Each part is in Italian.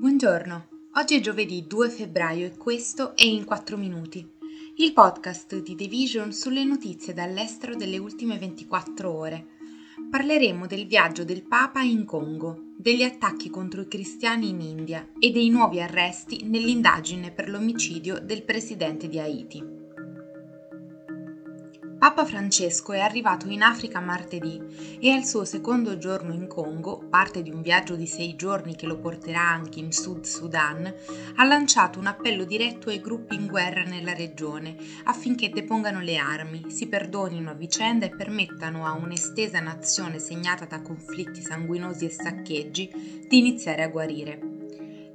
Buongiorno, oggi è giovedì 2 febbraio e questo è In 4 Minuti, il podcast di The Vision sulle notizie dall'estero delle ultime 24 ore. Parleremo del viaggio del Papa in Congo, degli attacchi contro i cristiani in India e dei nuovi arresti nell'indagine per l'omicidio del presidente di Haiti. Papa Francesco è arrivato in Africa martedì e al suo secondo giorno in Congo, parte di un viaggio di sei giorni che lo porterà anche in Sud Sudan, ha lanciato un appello diretto ai gruppi in guerra nella regione affinché depongano le armi, si perdonino a vicenda e permettano a un'estesa nazione segnata da conflitti sanguinosi e saccheggi di iniziare a guarire.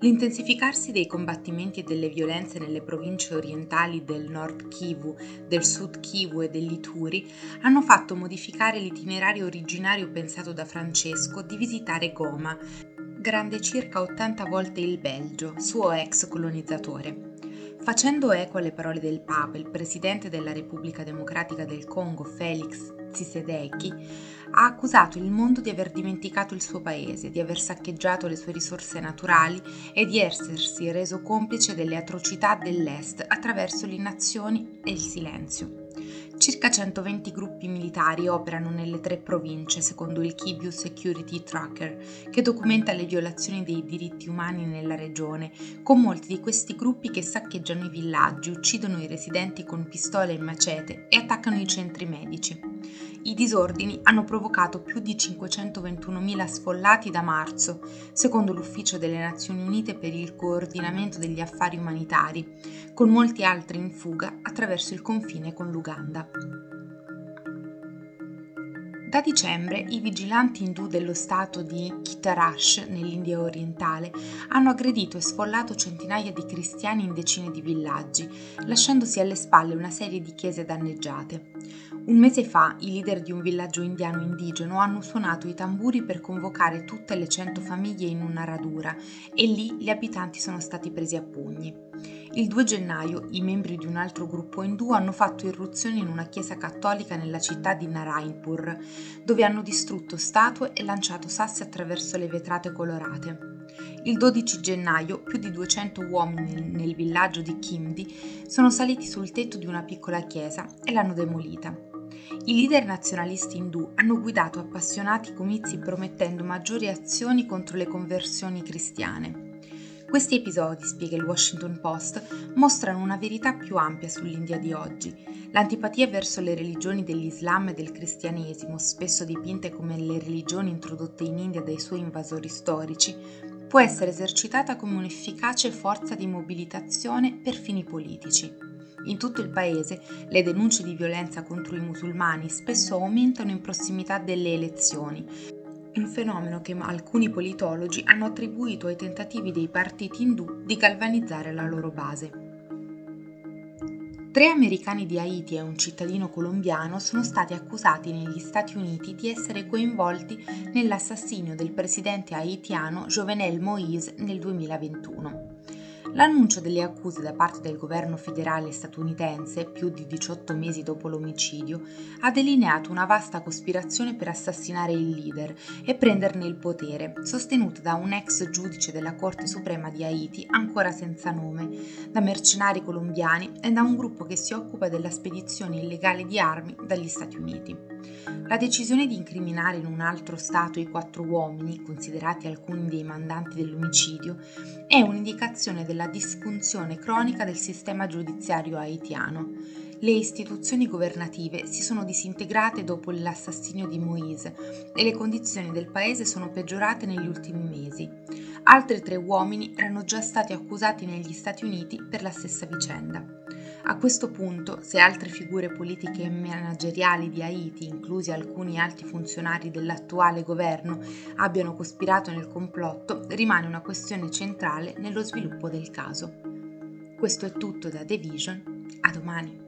L'intensificarsi dei combattimenti e delle violenze nelle province orientali del Nord Kivu, del Sud Kivu e dell'Ituri hanno fatto modificare l'itinerario originario pensato da Francesco di visitare Goma, grande circa 80 volte il Belgio, suo ex colonizzatore. Facendo eco alle parole del Papa, il presidente della Repubblica Democratica del Congo, Felix Tshisekedi, ha accusato il mondo di aver dimenticato il suo paese, di aver saccheggiato le sue risorse naturali e di essersi reso complice delle atrocità dell'Est attraverso l'inazione e il silenzio. Circa 120 gruppi militari operano nelle tre province, secondo il Kivu Security Tracker, che documenta le violazioni dei diritti umani nella regione, con molti di questi gruppi che saccheggiano i villaggi, uccidono i residenti con pistole e macete e attaccano i centri medici. I disordini hanno provocato più di 521.000 sfollati da marzo, secondo l'Ufficio delle Nazioni Unite per il coordinamento degli affari umanitari, con molti altri in fuga attraverso il confine con l'Uganda. Da dicembre i vigilanti indù dello stato di Kitarash, nell'India orientale, hanno aggredito e sfollato centinaia di cristiani in decine di villaggi, lasciandosi alle spalle una serie di chiese danneggiate. Un mese fa i leader di un villaggio indiano indigeno hanno suonato i tamburi per convocare tutte le cento famiglie in una radura e lì gli abitanti sono stati presi a pugni. Il 2 gennaio i membri di un altro gruppo indù hanno fatto irruzione in una chiesa cattolica nella città di Narayanpur, dove hanno distrutto statue e lanciato sassi attraverso le vetrate colorate. Il 12 gennaio più di 200 uomini nel villaggio di Kimdi sono saliti sul tetto di una piccola chiesa e l'hanno demolita. I leader nazionalisti indù hanno guidato appassionati comizi promettendo maggiori azioni contro le conversioni cristiane. Questi episodi, spiega il Washington Post, mostrano una verità più ampia sull'India di oggi. L'antipatia verso le religioni dell'Islam e del cristianesimo, spesso dipinte come le religioni introdotte in India dai suoi invasori storici, può essere esercitata come un'efficace forza di mobilitazione per fini politici. In tutto il paese le denunce di violenza contro i musulmani spesso aumentano in prossimità delle elezioni, un fenomeno che alcuni politologi hanno attribuito ai tentativi dei partiti indù di galvanizzare la loro base. Tre americani di Haiti e un cittadino colombiano sono stati accusati negli Stati Uniti di essere coinvolti nell'assassinio del presidente haitiano Jovenel Moïse nel 2021. L'annuncio delle accuse da parte del governo federale statunitense, più di 18 mesi dopo l'omicidio, ha delineato una vasta cospirazione per assassinare il leader e prenderne il potere, sostenuta da un ex giudice della Corte Suprema di Haiti, ancora senza nome, da mercenari colombiani e da un gruppo che si occupa della spedizione illegale di armi dagli Stati Uniti. La decisione di incriminare in un altro Stato i quattro uomini, considerati alcuni dei mandanti dell'omicidio, è un'indicazione della la disfunzione cronica del sistema giudiziario haitiano. Le istituzioni governative si sono disintegrate dopo l'assassinio di Moïse e le condizioni del paese sono peggiorate negli ultimi mesi. Altri tre uomini erano già stati accusati negli Stati Uniti per la stessa vicenda. A questo punto, se altre figure politiche e manageriali di Haiti, inclusi alcuni alti funzionari dell'attuale governo, abbiano cospirato nel complotto, rimane una questione centrale nello sviluppo del caso. Questo è tutto da The Vision, a domani.